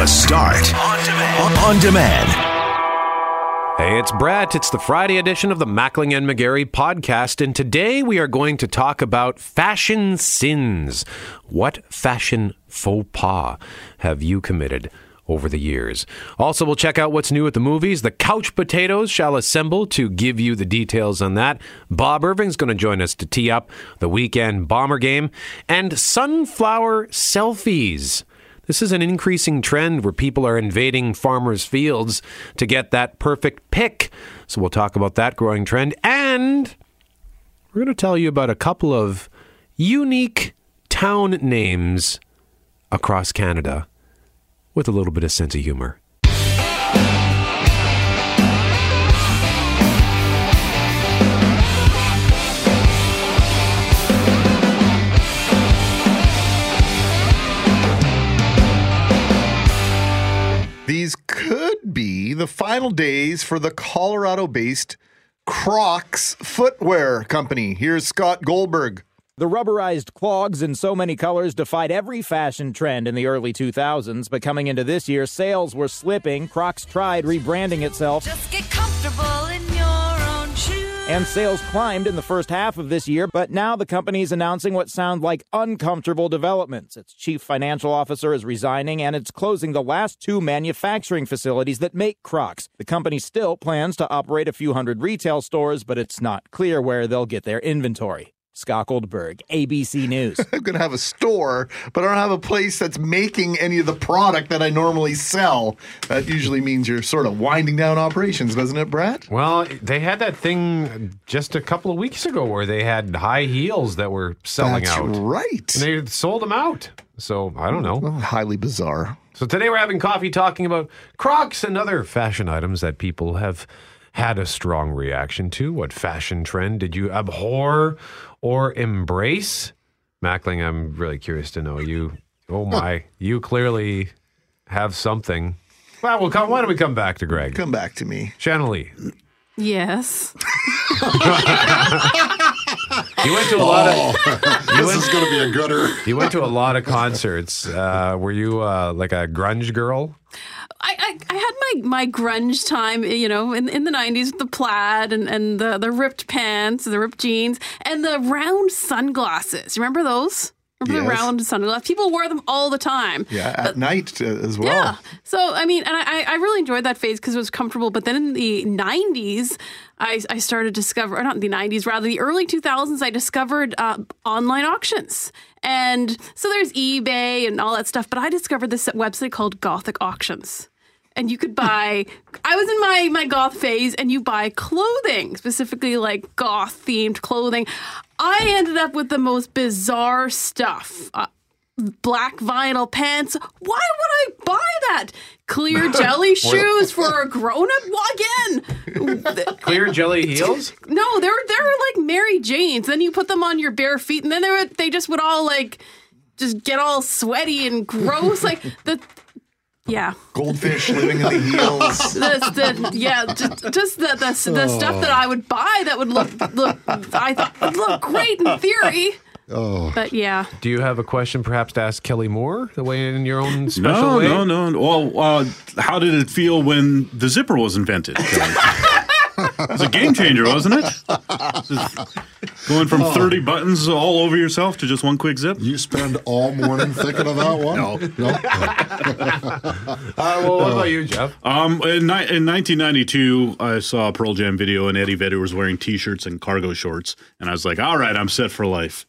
The Start on demand. On demand. Hey, it's Brett. It's the Friday edition of the Mackling and McGarry podcast, and today we are going to talk about fashion sins. What fashion faux pas have you committed? over the years. Also, we'll check out what's new at the movies. The Couch Potatoes shall assemble to give you the details on that. Bob Irving's going to join us to tee up the weekend bomber game and sunflower selfies. This is an increasing trend where people are invading farmers' fields to get that perfect pick. So we'll talk about that growing trend. And we're going to tell you about a couple of unique town names across Canada with a little bit of sense of humor. These could be the final days for the Colorado based Crocs Footwear Company. Here's Scott Goldberg. The rubberized clogs in so many colors defied every fashion trend in the early 2000s, but coming into this year, sales were slipping. Crocs tried rebranding itself. And sales climbed in the first half of this year, but now the company is announcing what sound like uncomfortable developments. Its chief financial officer is resigning, and it's closing the last two manufacturing facilities that make Crocs. The company still plans to operate a few hundred retail stores, but it's not clear where they'll get their inventory. Scott Goldberg, ABC News. I'm going to have a store, but I don't have a place that's making any of the product that I normally sell. That usually means you're sort of winding down operations, doesn't it, Brett? Well, they had that thing just a couple of weeks ago where they had high heels that were selling that's out. right. And they sold them out. So I don't know. Well, highly bizarre. So today we're having coffee talking about Crocs and other fashion items that people have had a strong reaction to. What fashion trend did you abhor or embrace? Mackling, I'm really curious to know. You, oh my, you clearly have something. Well, we'll come, why don't we come back to Greg? Come back to me. Shanley, Yes. you went to a lot of this is going to be a gooder. you went to a lot of concerts. Uh, were you uh, like a grunge girl? I, I, I had my, my grunge time, you know, in, in the 90s with the plaid and, and the, the ripped pants, the ripped jeans, and the round sunglasses. Remember those? Remember the round sunglasses? People wore them all the time. Yeah, at night uh, as well. Yeah. So, I mean, and I, I really enjoyed that phase because it was comfortable. But then in the 90s, I, I started to discover, or not the 90s, rather the early 2000s, I discovered uh, online auctions. And so there's eBay and all that stuff. But I discovered this website called Gothic Auctions. And you could buy, I was in my, my goth phase, and you buy clothing, specifically like goth themed clothing. I ended up with the most bizarre stuff. Uh, black vinyl pants. Why would I buy that? Clear jelly shoes for a grown up? Well, again, Clear jelly heels? no, they were they were like Mary Janes. Then you put them on your bare feet, and then they were they just would all like just get all sweaty and gross. like the yeah, Goldfish living in the heels. the, the yeah, just, just the the, the stuff that I would buy that would look look I thought would look great in theory. Oh, but yeah. Do you have a question perhaps to ask Kelly Moore the way in your own special No, way? no, no. Well, uh, how did it feel when the zipper was invented? it was a game changer, wasn't it? Just going from 30 buttons all over yourself to just one quick zip. You spend all morning thinking of that one? No. Uh, well, what about you, Jeff? Um, in, ni- in 1992, I saw a Pearl Jam video, and Eddie Vedder was wearing T-shirts and cargo shorts, and I was like, "All right, I'm set for life.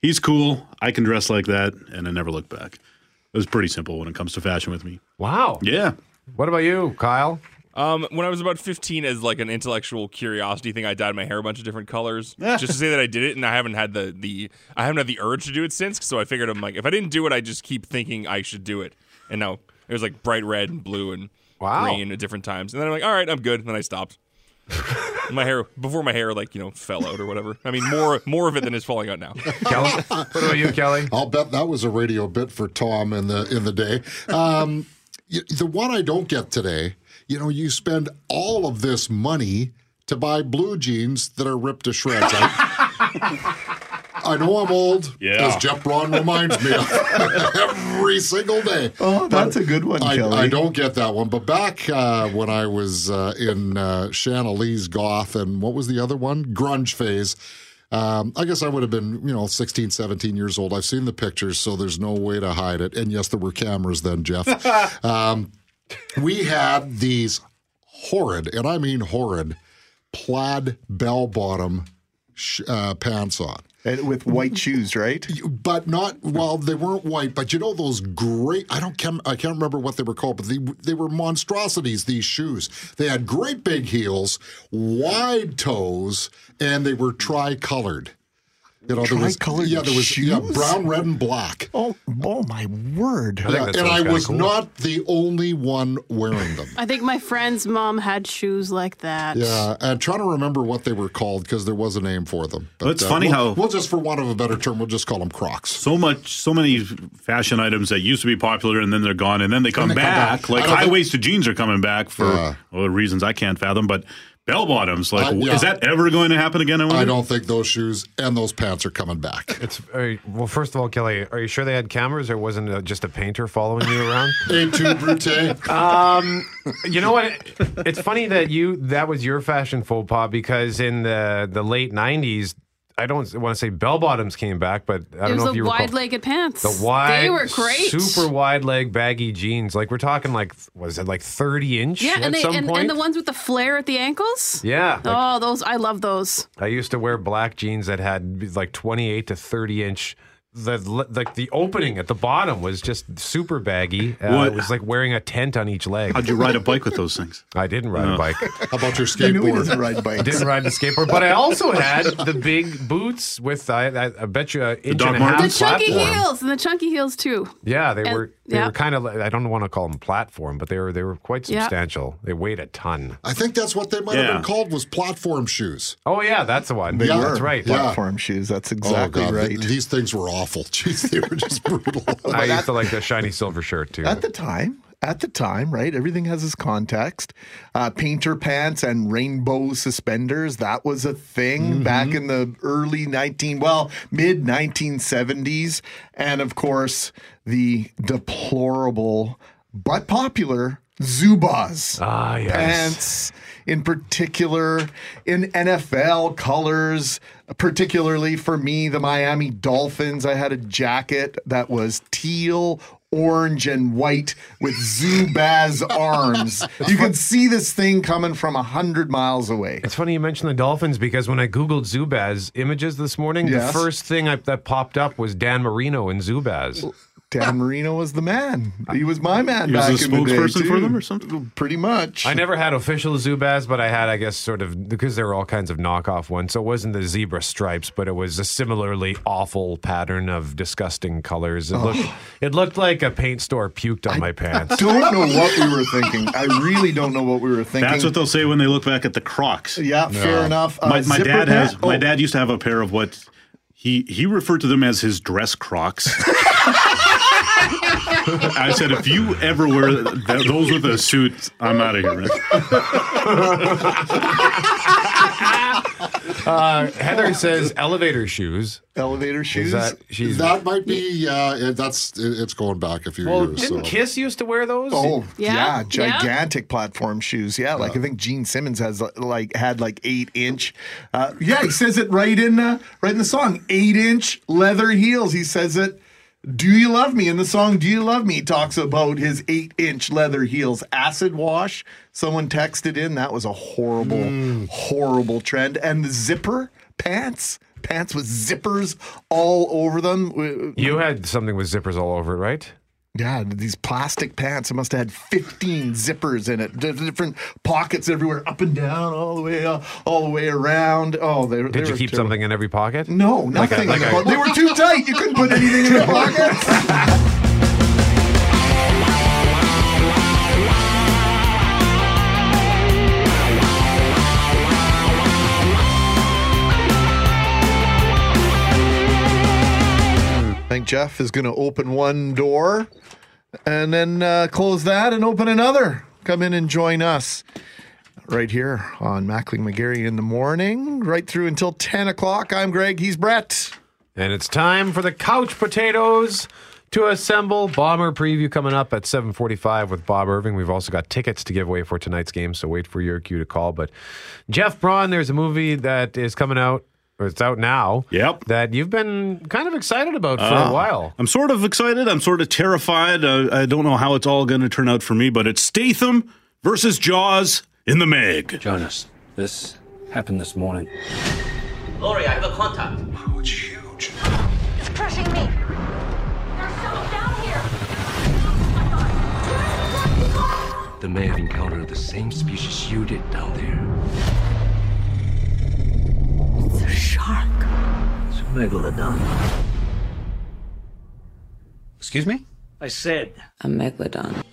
He's cool. I can dress like that," and I never looked back. It was pretty simple when it comes to fashion with me. Wow. Yeah. What about you, Kyle? Um, when I was about 15, as like an intellectual curiosity thing, I dyed my hair a bunch of different colors just to say that I did it, and I haven't had the the I haven't had the urge to do it since. So I figured I'm like, if I didn't do it, I just keep thinking I should do it, and now it was like bright red and blue and Wow. green at different times, and then I'm like, all right, I'm good, and then I stopped. my hair before my hair like you know fell out or whatever. I mean more more of it than is falling out now. Kelly? what about you, Kelly? I'll bet that was a radio bit for Tom in the in the day. Um, the one I don't get today, you know, you spend all of this money to buy blue jeans that are ripped to shreds. I- I know I'm old, Yeah. as Jeff Braun reminds me of every single day. Oh, that's a good one, I, Kelly. I don't get that one. But back uh, when I was uh, in uh, Shanna Lee's goth and what was the other one? Grunge phase. Um, I guess I would have been, you know, 16, 17 years old. I've seen the pictures, so there's no way to hide it. And yes, there were cameras then, Jeff. um, we had these horrid, and I mean horrid, plaid bell bottom sh- uh, pants on. And with white shoes, right? But not well. They weren't white, but you know those great. I don't. Can't, I can't remember what they were called, but they they were monstrosities. These shoes. They had great big heels, wide toes, and they were tri-colored. You know, there was Tri-colored yeah, there was yeah, shoes? brown, red, and black. Oh, oh my word! think Yeah, and I was cool. not the only one wearing them. I think my friend's mom had shoes like that. Yeah, and trying to remember what they were called because there was a name for them. But, uh, Well, it's funny we'll, how- we'll just, for want of a better term, we'll just call them Crocs. So much, so many fashion items that used to be popular and then they're gone and then they come, they come back. back. Like I don't think- high waisted jeans are coming back for Yeah. well, reasons I can't fathom. But bell bottoms, like, Uh, yeah. is that ever going to happen again? I, wonder? I don't think those shoes and those pants are coming back. It's uh, well. First of all, Kelly, are you sure they had cameras, or wasn't it just a painter following you around? Et tu, Brute? you know what? It's funny that you that was your fashion faux pas because in the the late '90s, I don't want to say bell bottoms came back, but I don't know if you recall wide-legged pants. the wide, They were great. super wide leg baggy jeans. Like we're talking like was it like 30 inch Yeah, at and they some and, and the ones with the flare at the ankles. yeah, like, oh, those I love those. I used to wear black jeans that had like 28 to 30 inch. The like the opening at the bottom was just super baggy. Uh, What- it was like wearing a tent on each leg. How'd you ride a bike with those things? I didn't ride a bike. How about your I knew he skateboard? doesn't ride bikes. didn't ride the skateboard, but I also had the big boots with I, I, I bet you an inch Doc and a half Martens? The chunky platform. heels and the chunky heels too. Yeah, they And- were they yeah. were kind of I don't want to call them platform, but they were they were quite Yeah. substantial. They weighed a ton. I think that's what they might Yeah. have been called was platform shoes. Oh yeah, that's the one. They Yeah. were that's right. Yeah. Platform shoes. That's oh exactly God, th- right. these things were awful. Jeez, they were just brutal. I used to like the shiny silver shirt too. At the time, at the time, right? Everything has its context. Uh, painter pants and rainbow suspenders. That was a thing back in the early 19, well, mid 1970s. And of course, the deplorable but popular Zubaz. Ah, yes. Pants, in particular, in NFL colors, particularly for me, the Miami Dolphins. I had a jacket that was teal, orange, and white with Zubaz arms. You could see this thing coming from a hundred miles away. It's funny you mentioned the Dolphins because when I googled Zubaz images this morning, Yes. the first thing I, that popped up was Dan Marino and Zubaz. Dan Marino was the man. He was my man He was back the in the day spokesperson for too. them or something? Pretty much. I never had official Zubaz, but I had, I guess, sort of because there were all kinds of knockoff ones. So it wasn't the zebra stripes, but it was a similarly awful pattern of disgusting colors. It looked, it looked like a paint store puked on my pants. don't know what we were thinking. I really don't know what we were thinking. That's what they'll say when they look back at the Crocs. Yeah, fair enough. Uh, my, my zipper dad has. pant- My oh, dad used to have a pair of what he he referred to them as his dress Crocs. I said, if you ever wear th- those with a suit, I'm out of here. Man. Uh, Heather says elevator shoes. elevator shoes. Is that she's? that might be. Yeah, it, that's it, it's going back a few well, years. didn't so. Kiss used to wear those? Oh Yeah, yeah, yeah. gigantic platform shoes. Yeah, like I think Gene Simmons has like had like eight inch. Uh, yeah, he says it right in uh, right in the song. Eight inch leather heels. He says it. Do you love me in the song? Do you love me? He talks about his eight inch leather heels. Acid wash. Someone texted in that was a horrible, hmm. horrible trend. And the zipper pants, pants with zippers all over them. You had something with zippers all over it, right? Yeah, these plastic pants. It must have had 15 zippers in it, di- different pockets everywhere, up and down, all the way, uh, all the way around. Oh, they, Did you keep something in every pocket? No, Like a- nothing. like in the a- they were too tight. You couldn't put anything in the pockets. Jeff is going to open one door and then uh, close that and open another. Come in and join us right here on Mackling McGarry in the morning, right through until 10 o'clock. I'm Greg. He's Brett. And it's time for the couch potatoes to assemble. Bomber preview coming up at 7:45 with Bob Irving. We've also got tickets to give away for tonight's game, so wait for your cue to call. But Jeff Braun, there's a movie that is coming out, it's out now. Yep. That you've been kind of excited about for Uh, a while. I'm sort of excited. I'm sort of terrified. Uh, I don't know how it's all going to turn out for me, but it's Statham versus Jaws in the Meg. Jonas, this happened this morning. Lori, I have a contact. Oh, it's huge. It's crushing me. There's someone down here. They may have encountered the same species you did down there. Megalodon. Excuse me? I said. A megalodon.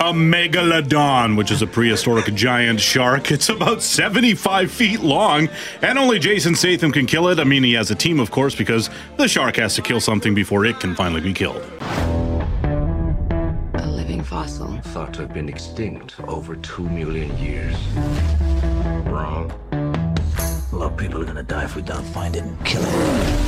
A megalodon, which is a prehistoric giant shark. It's about 75 feet long, and only Jason Statham can kill it. I mean, he has a team, of course, because the shark has to kill something before it can finally be killed. A living fossil. Thought to have been extinct over two million years. Wrong. A lot of people are gonna die if we don't find it and kill it.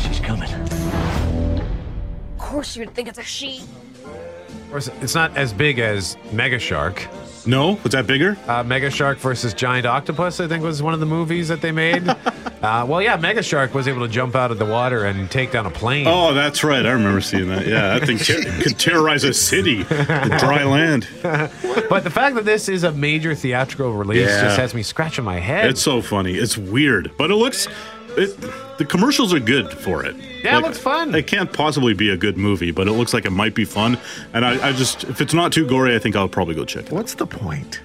She's coming. Of course you would think it's a she. Of course, it's not as big as Mega Shark. No? Was that bigger? Uh, Mega Shark versus Giant Octopus, I think, was one of the movies that they made. uh, well, yeah, Mega Shark was able to jump out of the water and take down a plane. Oh, that's right. I remember seeing that. Yeah, that thing ter- could terrorize a city, dry land. But the fact that this is a major theatrical release Yeah. just has me scratching my head. It's so funny. It's weird, but it looks. It, the commercials are good for it. Yeah, it looks fun. It can't possibly be a good movie, but it looks like it might be fun. And I, I just, if it's not too gory, I think I'll probably go check it. What's the point?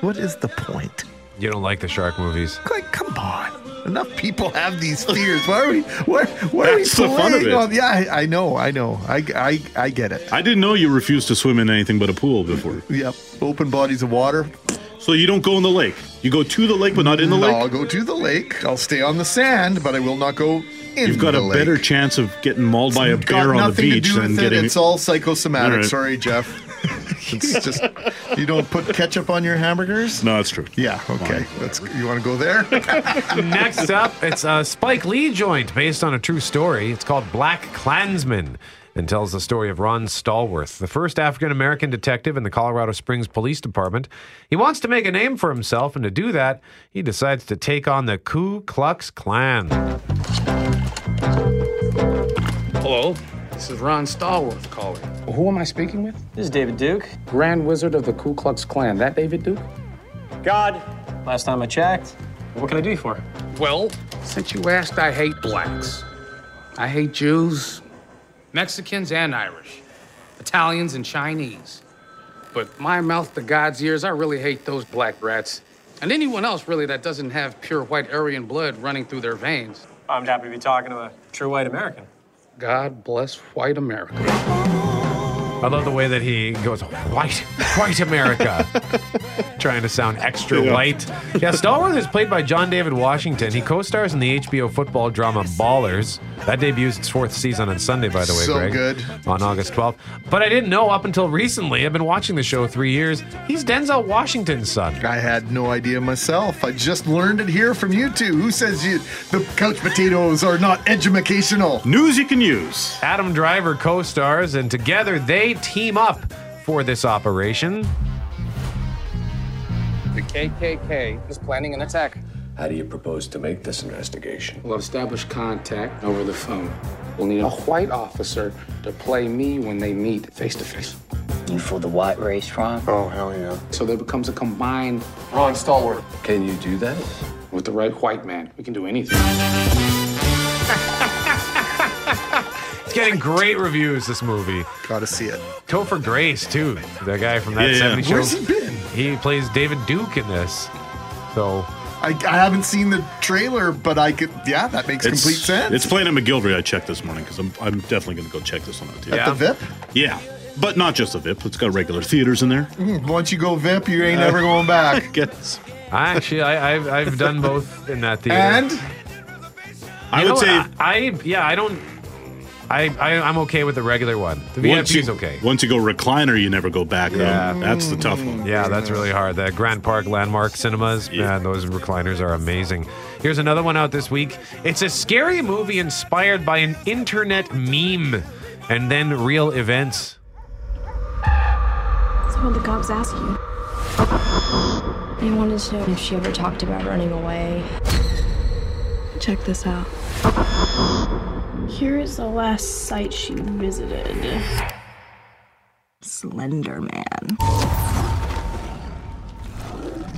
What is the point? you don't like the shark movies. Like, come on. Enough people have these fears. Why are we? Why, why are we That's the fun of playing it. on- Yeah, I, I know, I know. I, I, I get it. I didn't know you refused to swim in anything but a pool before. Yep. Open bodies of water. So you don't go in the lake. You go to the lake, but not in the No, lake. I'll go to the lake. I'll stay on the sand, but I will not go in You've got the a lake. better chance of getting mauled by a Got bear on the nothing beach to do than with it. getting. It's all psychosomatic. All right. Sorry, Jeff. it's just you don't put ketchup on your hamburgers. no, that's true. Yeah. Okay. That's you want to go there? Next up, it's a Spike Lee joint based on a true story. It's called Black Klansman and tells the story of Ron Stallworth, the first African American detective in the Colorado Springs Police Department. He wants to make a name for himself, and to do that, he decides to take on the Ku Klux Klan. Hello, this is Ron Stallworth calling. Who am I speaking with? This is David Duke. Grand Wizard of the Ku Klux Klan. That David Duke? God. Last time I checked. What can I do you for? Well, since you asked, I hate blacks. I hate Jews, Mexicans, and Irish, Italians, and Chinese. But my mouth to God's ears, I really hate those black rats. And anyone else, really, that doesn't have pure white Aryan blood running through their veins. I'm happy to be talking to a true white American. God bless white America. I love the way that he goes, white, white America. Trying to sound extra Yeah. white. Yeah, Stallworth is played by John David Washington. He co stars in the HBO football drama Ballers. That debuts its fourth season on Sunday, by the way, So Greg. good. On August 12th. But I didn't know up until recently. I've been watching the show three years. He's Denzel Washington's son. I had no idea myself. I just learned it here from you two. Who says you the couch potatoes are not educational? News you can use. Adam Driver co stars, and together they team up for this operation. The KKK is planning an attack. How do you propose to make this investigation? We'll establish contact over the phone. We'll need a oh. white officer to play me when they meet face to face. You for the white race, Ron? Oh hell yeah! So there becomes a combined Ron Stallworth. Can you do that? with the right white man. We can do anything. It's getting great reviews, this movie. Gotta see it. Topher Grace, too. The guy from that Yeah, yeah. 70 show. Where's he been? He plays David Duke in this. So, I, I haven't seen the trailer, but I could. Yeah, that makes It's, complete sense. It's playing at McGillivray. I checked this morning because I'm, I'm definitely going to go check this one out too. Yeah. the VIP. Yeah, but not just the VIP. It's got regular theaters in there. Hmm, Once you go VIP, you ain't ever going back. Guess. I actually, I, I've, I've done both in that theater. And I You would know, say I, I, yeah, I don't. I, I I'm okay with the regular one. The VIP is okay. Once you go recliner, you never go back. Yeah. though. That's the tough one. Yeah, that's really hard. The Grant Park Landmark Cinemas, man, those recliners are amazing. Here's another one out this week. It's a scary movie inspired by an internet meme and then real events. So what the cops ask you? They wanted to know if she ever talked about running away. Check this out. Here is the last site she visited. Slender Man.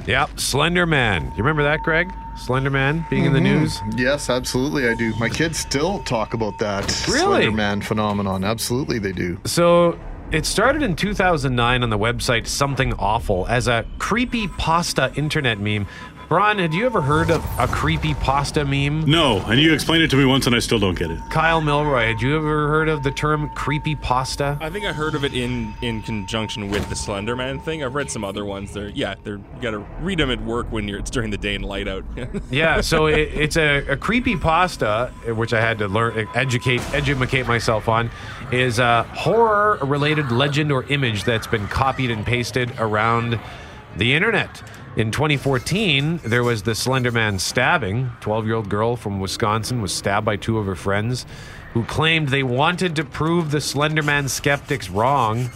Yep, Slender Man. You remember that, Greg? Slender Man being in the Mhm. news? Yes, absolutely, I do. My kids still talk about that Really? Slender Man phenomenon. Absolutely, they do. So it started in 2009 on the website Something Awful as a creepy pasta internet meme. Brian, had you ever heard of a creepy pasta meme? No, and you explained it to me once, and I still don't get it. Kyle Milroy, had you ever heard of the term creepy pasta? I think I heard of it in in conjunction with the Slender Man thing. I've read some other ones. They're yeah, they're you got to read them at work when you're it's during the day and light out. yeah, so it, it's a, a creepy pasta, which I had to learn, educate, educate myself on, is a horror-related legend or image that's been copied and pasted around the internet. In 2014, there was the Slenderman stabbing. 12-year-old girl from Wisconsin was stabbed by two of her friends, who claimed they wanted to prove the Slenderman skeptics wrong.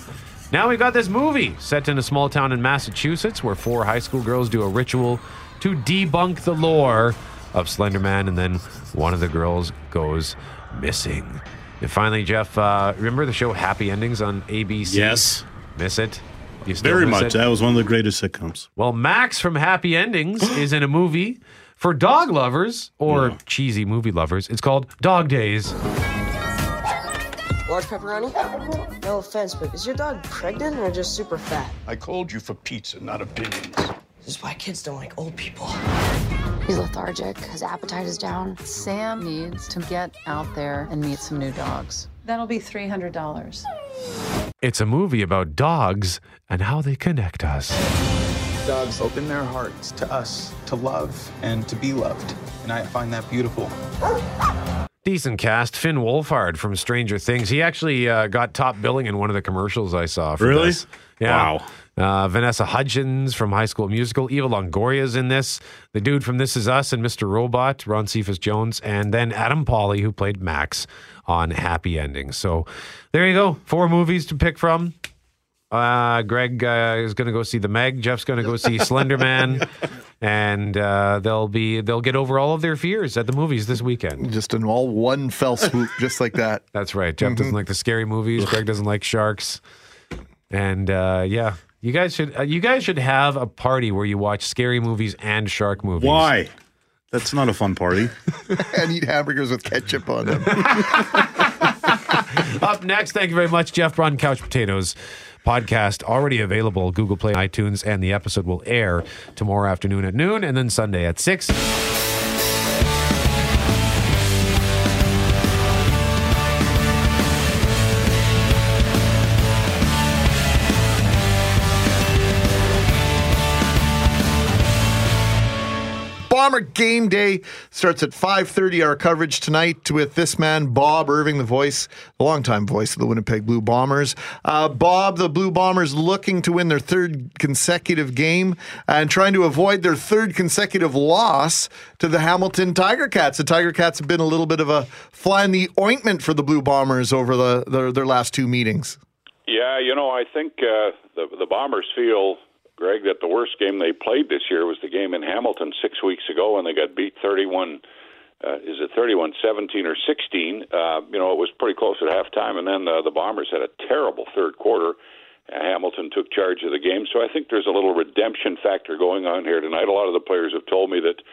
Now we got this movie set in a small town in Massachusetts where four high school girls do a ritual to debunk the lore of Slenderman, and then one of the girls goes missing. And finally, Jeff, uh, remember the show Happy Endings on ABC? Yes. Miss it? You still Very much. it? That was one of the greatest sitcoms. Well, Max from Happy Endings is in a movie for dog lovers or cheesy movie lovers. It's called Dog Days. Large pepperoni? No offense, but is your dog pregnant or just super fat? I called you for pizza, not opinions. This is why kids don't like old people. He's lethargic. His appetite is down. Sam needs to get out there and meet some new dogs. That'll be $300. It's a movie about dogs and how they connect us. Dogs open their hearts to us, to love and to be loved. And I find that beautiful. Decent cast. Finn Wolfhard from Stranger Things. He actually uh, got top billing in one of the commercials I saw. For Really? this. Yeah. Uh, Vanessa Hudgens from High School Musical. Eva Longoria's in this. The dude from This Is Us and Mr. Robot, Ron Cephas Jones. And then Adam Pally, who played Max on Happy Endings. So there you go. Four movies to pick from. Uh, Greg uh, is going to go see the Meg. Jeff's going to go see Slender Man, and uh, they'll be they'll get over all of their fears at the movies this weekend. Just in all one fell swoop, just like that. That's right. Jeff doesn't like the scary movies. Greg doesn't like sharks, and uh, yeah, you guys should uh, you guys should have a party where you watch scary movies and shark movies. Why? That's not a fun party. and eat hamburgers with ketchup on them. Up next, thank you very much, Jeff Braun, Couch Potatoes podcast already available Google Play, iTunes, and the episode will air tomorrow afternoon at noon and then Sunday at six. Bomber Game Day starts at 5:30. Our coverage tonight with this man, Bob Irving, the voice, the longtime voice of the Winnipeg Blue Bombers. Uh, Bob, the Blue Bombers, looking to win their third consecutive game and trying to avoid their third consecutive loss to the Hamilton Tiger Cats. The Tiger Cats have been a little bit of a fly in the ointment for the Blue Bombers over the, their, their last two meetings. Yeah, you know, I think uh, the the Bombers feel, Greg, that the worst game they played this year was the game in Hamilton six weeks ago when they got beat thirty-one. Uh, is it 31 17 or 16? Uh, you know, it was pretty close at halftime, and then uh, the Bombers had a terrible third quarter. Uh, Hamilton took charge of the game, so I think there's a little redemption factor going on here tonight. A lot of the players have told me that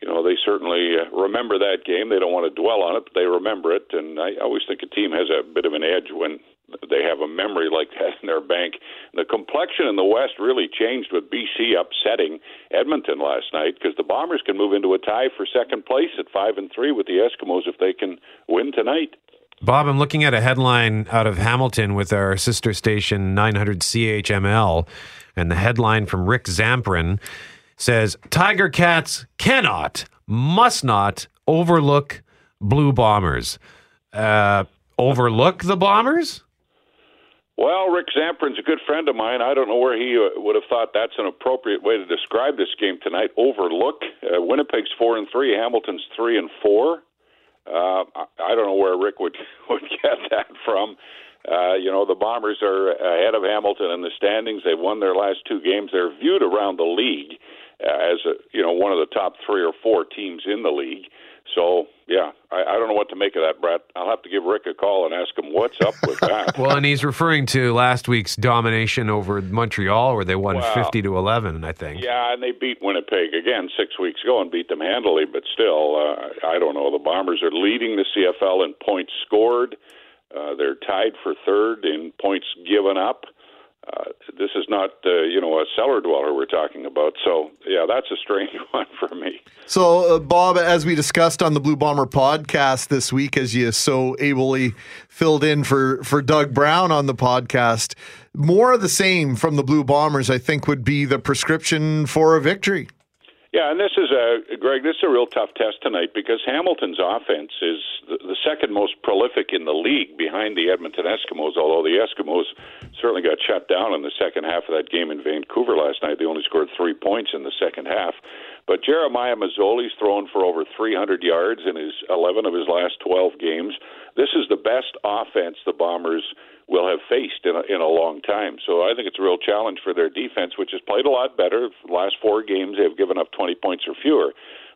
you know, they certainly uh, remember that game. They don't want to dwell on it, but they remember it. And I always think a team has a bit of an edge when they have a memory like that in their bank. The complexion in the West really changed with BC upsetting Edmonton last night because the Bombers can move into a tie for second place at five and three with the Eskimos if they can win tonight. Bob, I'm looking at a headline out of Hamilton with our sister station 900 CHML, and the headline from Rick Zamperin says Tiger Cats cannot, must not overlook Blue Bombers. Uh, overlook the Bombers? Well, Rick Zamperin's a good friend of mine. I don't know where he uh, would have thought that's an appropriate way to describe this game tonight. Overlook. Uh, Winnipeg's four and three. Hamilton's three and four. Uh, I, don't know where Rick would would get that from. Uh, you know, the Bombers are ahead of Hamilton in the standings. They've won their last two games. They're viewed around the league uh, as a, you know one of the top three or four teams in the league. So yeah, I, I don't know what to make of that, Brett. I'll have to give Rick a call and ask him what's up with that. Well, and he's referring to last week's domination over Montreal, where they won Well, fifty to eleven. I think. Yeah, and they beat Winnipeg again six weeks ago and beat them handily. But still, uh, I don't know. The Bombers are leading the CFL in points scored. Uh, they're tied for third in points given up. Uh, this is not, uh, you know, a cellar dweller we're talking about. So, yeah, that's a strange one for me. So, uh, Bob, as we discussed on the Blue Bomber podcast this week, as you so ably filled in for, for Doug Brown on the podcast, more of the same from the Blue Bombers, I think, would be the prescription for a victory. Yeah, and this is a Greg. This is a real tough test tonight because Hamilton's offense is the, the second most prolific in the league behind the Edmonton Eskimos. Although the Eskimos certainly got shut down in the second half of that game in Vancouver last night, they only scored three points in the second half. But Jeremiah Masoli's thrown for over 300 yards in his 11 of his last 12 games. This is the best offense the Bombers will have faced in a, in a long time. So I think it's a real challenge for their defense, which has played a lot better. The last four games, they've given up 20 points or fewer.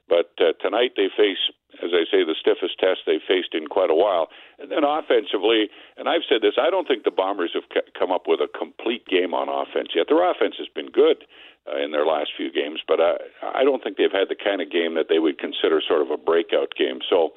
But uh, tonight they face, as I say, the stiffest test they've faced in quite a while. And then offensively, and I've said this, I don't think the Bombers have c- come up with a complete game on offense yet. Their offense has been good uh, in their last few games, but I, I don't think they've had the kind of game that they would consider sort of a breakout game. So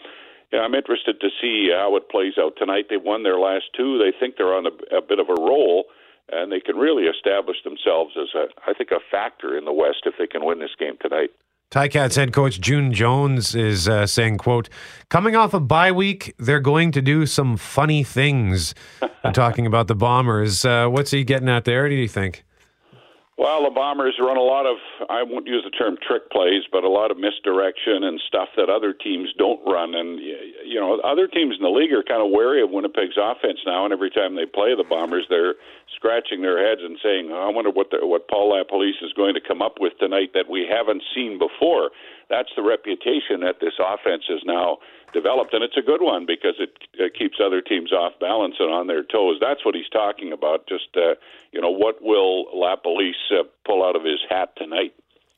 yeah, I'm interested to see how it plays out tonight. They won their last two. They think they're on a, a bit of a roll, and they can really establish themselves as a, I think, a factor in the West if they can win this game tonight. Ticats head coach June Jones is uh, saying, "quote Coming off a bye week, they're going to do some funny things." I'm talking about the Bombers. Uh, what's he getting at there? Do you think? Well, the Bombers run a lot of, I won't use the term trick plays, but a lot of misdirection and stuff that other teams don't run. And, you know, other teams in the league are kind of wary of Winnipeg's offense now. And every time they play the Bombers, they're scratching their heads and saying, oh, I wonder what, the, what Paul LaPolice is going to come up with tonight that we haven't seen before. That's the reputation that this offense has now developed, and it's a good one because it, it keeps other teams off balance and on their toes. That's what he's talking about. Just uh, you know, what will LaPolice uh, pull out of his hat tonight?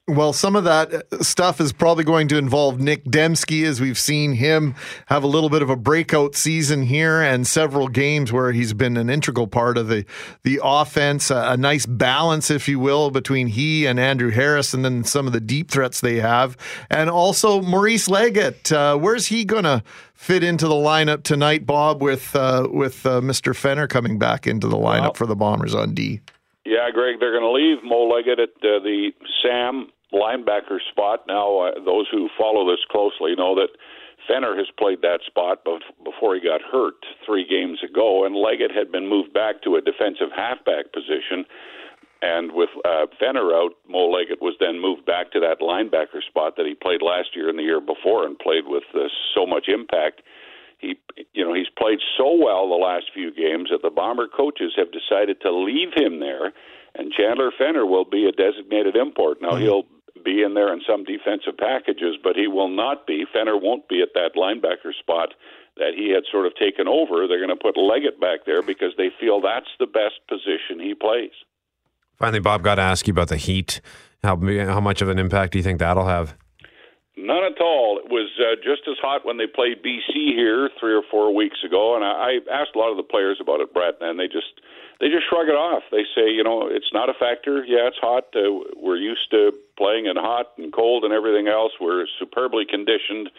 Well, some of that uh, stuff is probably going to involve Nick Demski, as we've seen him have a little bit of a breakout season here and several games where he's been an integral part of the the offense. A, a nice balance, if you will, between he and Andrew Harris, and then some of the deep threats they have, and also Maurice Leggett. Uh, where's he going to fit into the lineup tonight, Bob? With uh, with uh, Mr. Fenner coming back into the lineup Well- for the Bombers on D. Yeah, Greg, they're going to leave Mo Leggett at uh, the Sam linebacker spot. Now, uh, those who follow this closely know that Fenner has played that spot bef- before he got hurt three games ago, and Leggett had been moved back to a defensive halfback position. And with uh, Fenner out, Mo Leggett was then moved back to that linebacker spot that he played last year and the year before, and played with uh, so much impact. He, you know, he's played so well the last few games that the Bomber coaches have decided to leave him there, and Chandler Fenner will be a designated import. Now he'll be in there in some defensive packages, but he will not be. Fenner won't be at that linebacker spot that he had sort of taken over. They're going to put Leggett back there because they feel that's the best position he plays. Finally, Bob, got to ask you about the Heat. How how much of an impact do you think that'll have? None at all. It was uh, just as hot when they played BC here three or four weeks ago, and I, I asked a lot of the players about it, Brett, and they just they just shrug it off. They say, you know, it's not a factor. Yeah, it's hot. Uh, we're used to playing in hot and cold and everything else. We're superbly conditioned.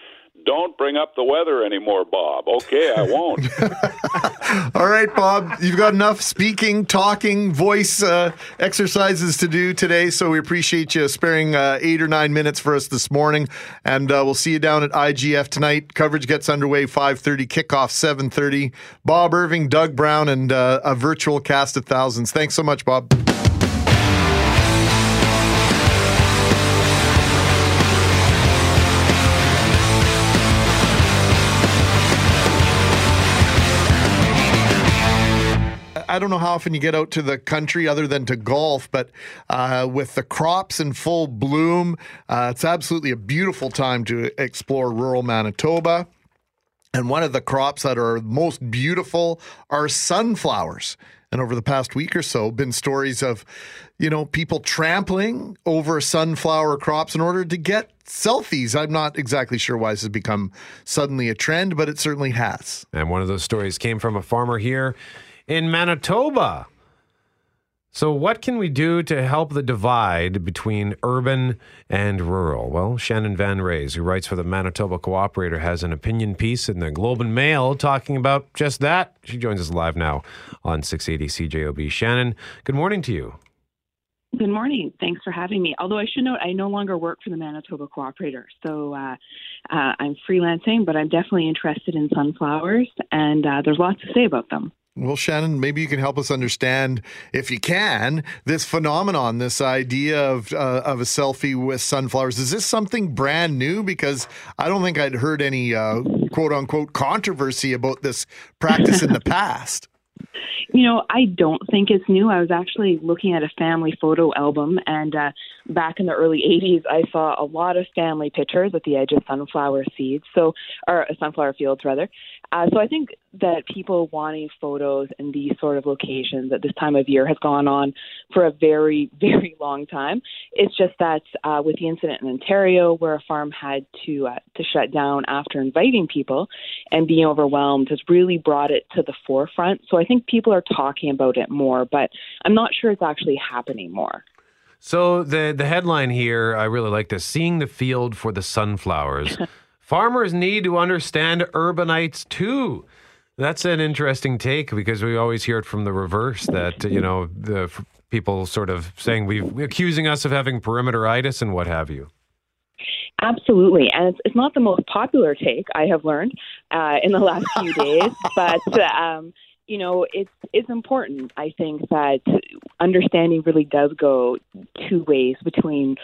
Don't bring up the weather anymore, Bob. Okay, I won't. All right, Bob, you've got enough speaking, talking, voice uh, exercises to do today. So we appreciate you sparing uh, eight or nine minutes for us this morning, and uh, we'll see you down at IGF tonight. Coverage gets underway five thirty, kickoff seven thirty. Bob Irving, Doug Brown, and uh, a virtual cast of thousands. Thanks so much, Bob. I don't know how often you get out to the country other than to golf, but uh, with the crops in full bloom, uh, it's absolutely a beautiful time to explore rural Manitoba. And one of the crops that are most beautiful are sunflowers. And over the past week or so, been stories of, you know, people trampling over sunflower crops in order to get selfies. I'm not exactly sure why this has become suddenly a trend, but it certainly has. And one of those stories came from a farmer here in Manitoba. So, what can we do to help the divide between urban and rural? Well, Shannon VanRaes, who writes for the Manitoba Cooperator, has an opinion piece in the Globe and Mail talking about just that. She joins us live now on 680 CJOB. Shannon, good morning to you. Good morning. Thanks for having me. Although I should note, I no longer work for the Manitoba Cooperator, so uh, uh, I'm freelancing, but I'm definitely interested in sunflowers, and uh, there's lots to say about them. Well, Shannon, maybe you can help us understand, if you can, this phenomenon, this idea of uh, of a selfie with sunflowers. Is this something brand new? Because I don't think I'd heard any uh, quote unquote controversy about this practice in the past. You know, I don't think it's new. I was actually looking at a family photo album, and uh, back in the early 80s, I saw a lot of family pictures at the edge of sunflower seeds, so or sunflower fields rather. Uh, so I think that people wanting photos in these sort of locations at this time of year has gone on for a very, very long time. It's just that uh, with the incident in Ontario, where a farm had to uh, to shut down after inviting people and being overwhelmed, has really brought it to the forefront. So I think people are talking about it more, but I'm not sure it's actually happening more. So the the headline here, I really like this: "Seeing the field for the sunflowers." Farmers need to understand urbanites too. That's an interesting take because we always hear it from the reverse that you know the people sort of saying we accusing us of having perimeteritis and what have you. Absolutely, and it's, it's not the most popular take I have learned uh, in the last few days, but um, you know, it's it's important. I think that understanding really does go two ways between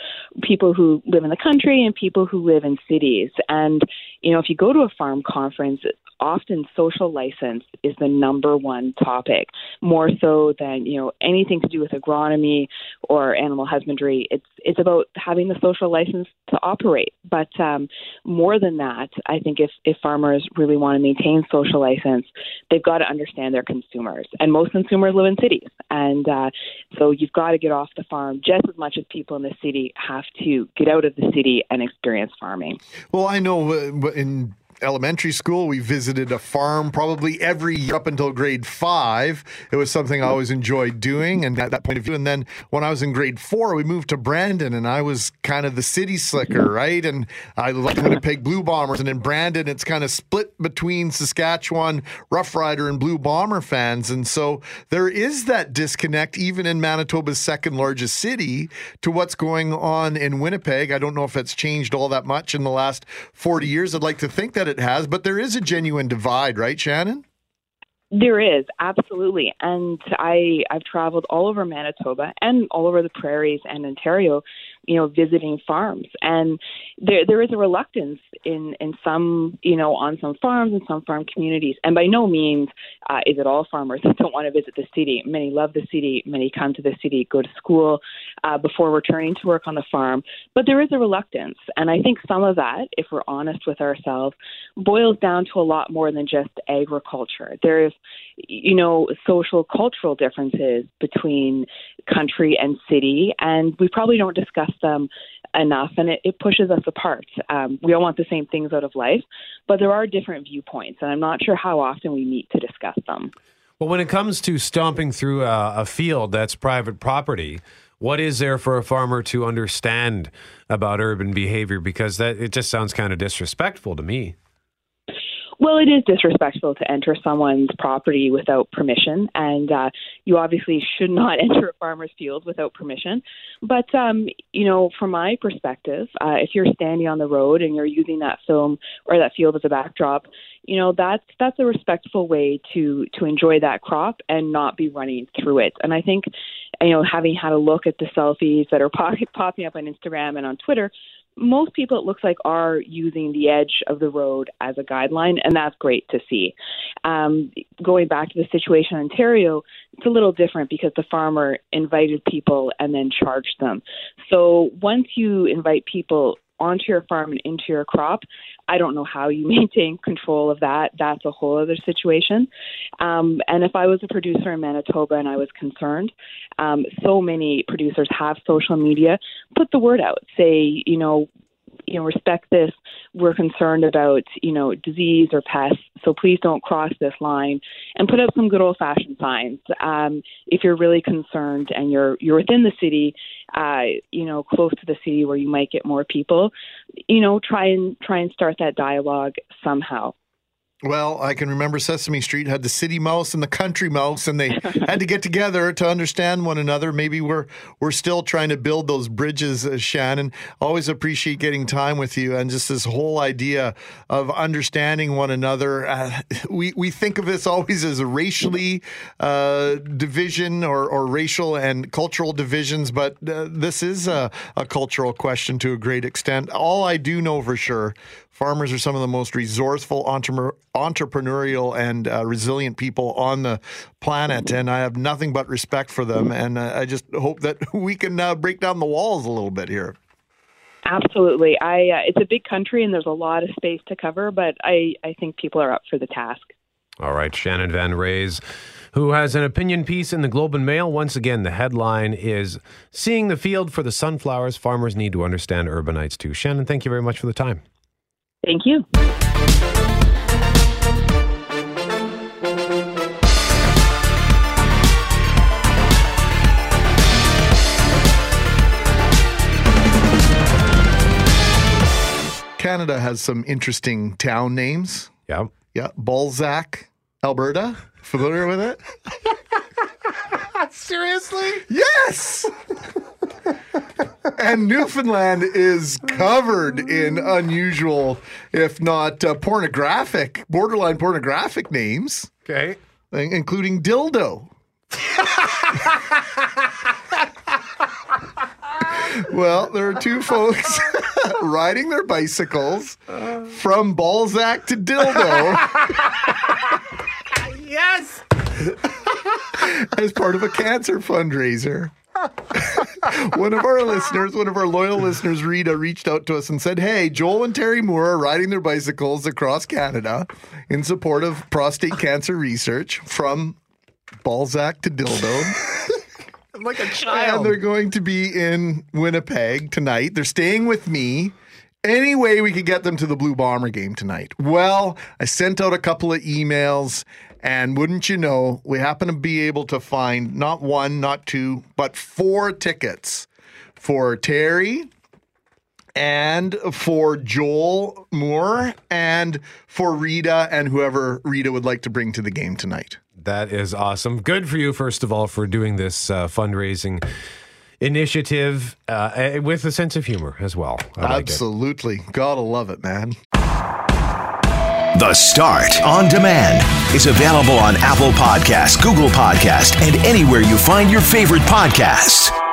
people who live in the country and people who live in cities. And you know, if you go to a farm conference, often social license is the number one topic, more so than you know anything to do with agronomy or animal husbandry. It's it's about having the social license to operate. But um, more than that, I think if if farmers really want to maintain social license, they've got to understand their consumers, and most consumers live in cities, and uh, so you've got to get off the farm just as much as people in the city have to get out of the city and experience farming. Well, I know uh, in elementary school, we visited a farm probably every year up until grade five. It was something I always enjoyed doing, and at that point of view. And then when I was in grade four, we moved to Brandon, and I was kind of the city slicker, right? And I liked Winnipeg Blue Bombers, and in Brandon, it's kind of split between Saskatchewan Rough Rider and Blue Bomber fans, and so there is that disconnect, even in Manitoba's second largest city, to what's going on in Winnipeg. I don't know if it's changed all that much in the last forty years. I'd like to think that that it has, but there is a genuine divide, right, Shannon? There is absolutely, and I I've traveled all over Manitoba and all over the prairies and Ontario, you know, visiting farms, and there there is a reluctance in in some you know on some farms and some farm communities, and by no means uh, is it all farmers that don't want to visit the city. Many love the city, many come to the city, go to school uh, before returning to work on the farm, but there is a reluctance, and I think some of that, if we're honest with ourselves, boils down to a lot more than just agriculture. There's you know, social cultural differences between country and city, and we probably don't discuss them enough, and it, it pushes us apart. Um, we all want the same things out of life, but there are different viewpoints, and I'm not sure how often we meet to discuss them. Well, when it comes to stomping through a, a field that's private property, what is there for a farmer to understand about urban behavior? Because that it just sounds kind of disrespectful to me. Well, it is disrespectful to enter someone's property without permission, and uh, you obviously should not enter a farmer's field without permission. But um, you know, from my perspective, uh, if you're standing on the road and you're using that film or that field as a backdrop, you know that's that's a respectful way to to enjoy that crop and not be running through it. And I think, you know, having had a look at the selfies that are popping up on Instagram and on Twitter most people, it looks like, are using the edge of the road as a guideline, and that's great to see. Um, going back to the situation in Ontario, it's a little different because the farmer invited people and then charged them. So once you invite people onto your farm and into your crop, I don't know how you maintain control of that. That's a whole other situation. Um, and if I was a producer in Manitoba and I was concerned, um, so many producers have social media. Put the word out. Say, you know, you know, respect this. We're concerned about, you know, disease or pests, so please don't cross this line. And put up some good old fashioned signs. Um, if you're really concerned and you're you're within the city, uh, you know, close to the city where you might get more people, you know, try and try and start that dialogue somehow. Well, I can remember Sesame Street had the city mouse and the country mouse, and they had to get together to understand one another. Maybe we're we're still trying to build those bridges, uh, Shannon. Always appreciate getting time with you, and just this whole idea of understanding one another. Uh, we we think of this always as a racially uh, division or or racial and cultural divisions, but uh, this is a, a cultural question to a great extent. All I do know for sure Farmers are some of the most resourceful, entrepreneurial, and uh, resilient people on the planet, and I have nothing but respect for them. And uh, I just hope that we can uh, break down the walls a little bit here. Absolutely, I. Uh, it's a big country, and there's a lot of space to cover, but I, I think people are up for the task. All right, Shannon VanRaes who has an opinion piece in the Globe and Mail. Once again, the headline is Seeing the Field for the Sunflowers. Farmers need to understand urbanites too. Shannon, thank you very much for the time. Thank you. Canada has some interesting town names. Yeah. Yeah. Balzac, Alberta. Familiar with it? Seriously? Yes. and Newfoundland is covered in unusual, if not uh, pornographic, borderline pornographic names. Okay. Including dildo. well, there are two folks riding their bicycles from Balzac to dildo. yes! As part of a cancer fundraiser. one of our listeners, one of our loyal listeners, Rita, reached out to us and said, Hey, Joel and Terry Moore are riding their bicycles across Canada in support of prostate cancer research from Balzac to dildo. I'm like a child. And they're going to be in Winnipeg tonight. They're staying with me. Any way we could get them to the Blue Bomber game tonight? Well, I sent out a couple of emails and wouldn't you know, we happen to be able to find not one, not two, but four tickets for Terry and for Joel Moore and for Rita and whoever Rita would like to bring to the game tonight. That is awesome. Good for you, first of all, for doing this uh, fundraising initiative uh, with a sense of humor as well. I Absolutely. Like Gotta love it, man. The Start on Demand is available on Apple Podcasts, Google Podcasts, and anywhere you find your favorite podcasts.